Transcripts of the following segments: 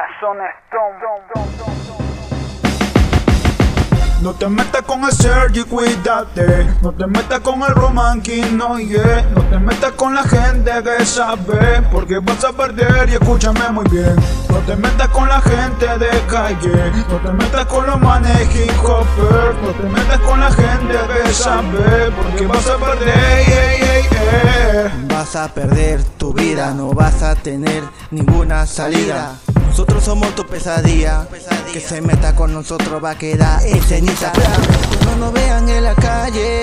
la zona Stone. No te metas con el Sergi, cuídate. No te metas con el Roman King, no yeah. No te metas con la gente que sabe, porque vas a perder y escúchame muy bien. No te metas con la gente de calle. No te metas con los manes hip hopper. No te metas con la gente que sabe, porque vas a perder. Yeah, yeah, yeah. Vas a perder tu vida, no vas a tener ninguna salida. Nosotros somos tu pesadilla. Que se meta con nosotros va a quedar en ceniza. No nos vean en la calle.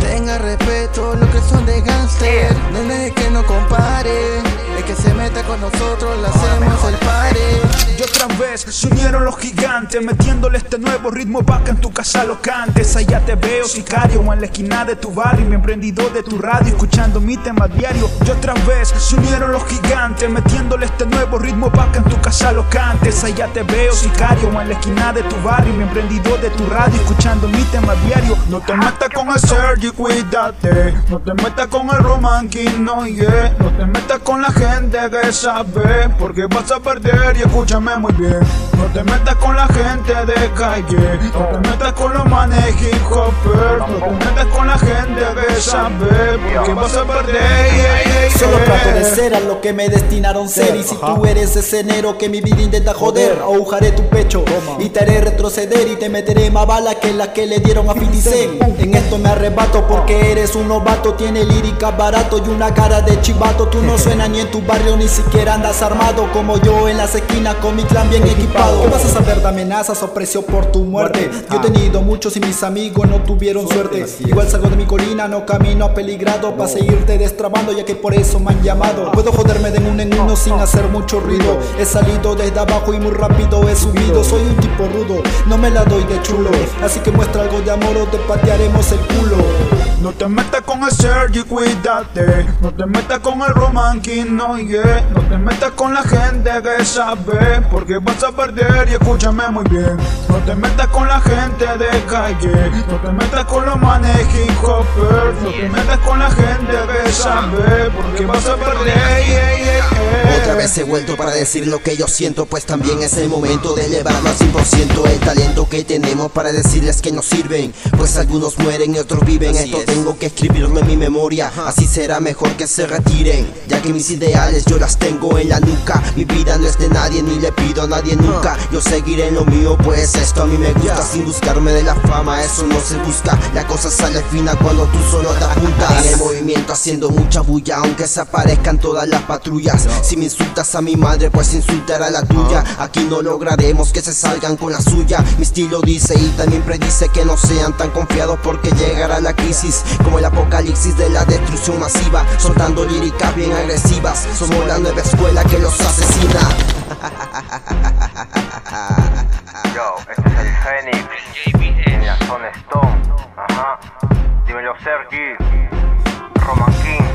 Tenga respeto lo que son de gangster. Nene que no compare. Que se meta con nosotros le hacemos el pare. Y otra vez se unieron los gigantes Metiéndole este nuevo ritmo pa' que en tu casa lo cantes. Allá te veo sicario en la esquina de tu barrio Mi emprendedor de tu radio escuchando mi tema diario. Y otra vez se unieron los gigantes Metiéndole este nuevo ritmo pa' que en tu casa lo cantes. Allá te veo sicario en la esquina de tu barrio Mi emprendedor de tu radio escuchando mi tema diario. No te metas con el Sergi, cuídate. No te metas con el Roman King, no yeah. No te metas con la gente que sabe Porque vas a perder y escúchame muy bien. No te metas con la gente de calle. No te metas con los manes hip hopper. No te metas con la gente que sabe. Porque vas a perder. Yeah, yeah, yeah. Ser a lo que me destinaron ser. Y si tú eres ese enero que mi vida intenta joder Agujaré tu pecho y te haré retroceder Y te meteré más balas que las que le dieron a 50 Cent En esto me arrebato porque eres un novato Tiene lírica barato y una cara de chivato. Tú no suenas ni en tu barrio ni siquiera andas armado Como yo en las esquinas con mi clan bien equipado. ¿Qué vas a saber de amenazas o precio por tu muerte? Yo he tenido muchos y mis amigos no tuvieron suerte Igual salgo de mi colina, no camino apeligrado Pa' seguirte destrabando ya que por eso me han llamado Puedo joderme de uno en uno sin hacer mucho ruido He salido desde abajo y muy rápido he subido Soy un tipo rudo, no me la doy de chulo Así que muestra algo de amor o te patearemos el culo No te metas con el Sergi, cuídate. No te metas con el Roman King, no yeah. No te metas con la gente que sabe, porque vas a perder y escúchame muy bien. No te metas con la gente de calle. No te metas con los manes hip hopper. No te metas con la gente que sabe, porque vas a perder. Yeah, yeah, yeah. Otra vez he vuelto para decir lo que yo siento Pues también es el momento de elevarlo al 100% El talento que tenemos para decirles que no sirven Pues algunos mueren y otros viven Esto tengo que escribirlo en mi memoria Así será mejor que se retiren Ya que mis ideales yo las tengo en la nuca Mi vida no es de nadie ni le pido a nadie nunca Yo seguiré en lo mío pues esto a mí me gusta Sin buscarme de la fama eso no se busca La cosa sale fina cuando tú solo te apuntas En el movimiento haciendo mucha bulla Aunque se aparezcan todas las patrullas Si me insultas a mi madre pues insultar a la tuya Aquí no lograremos que se salgan con la suya Mi estilo dice y también predice que no sean tan confiados Porque llegará la crisis Como el apocalipsis de la destrucción masiva Soltando líricas bien agresivas Somos la nueva escuela que los asesina Yo, este es el Fénix. En la zona Stone. Ajá. Dímelo, Sergi. Roman King.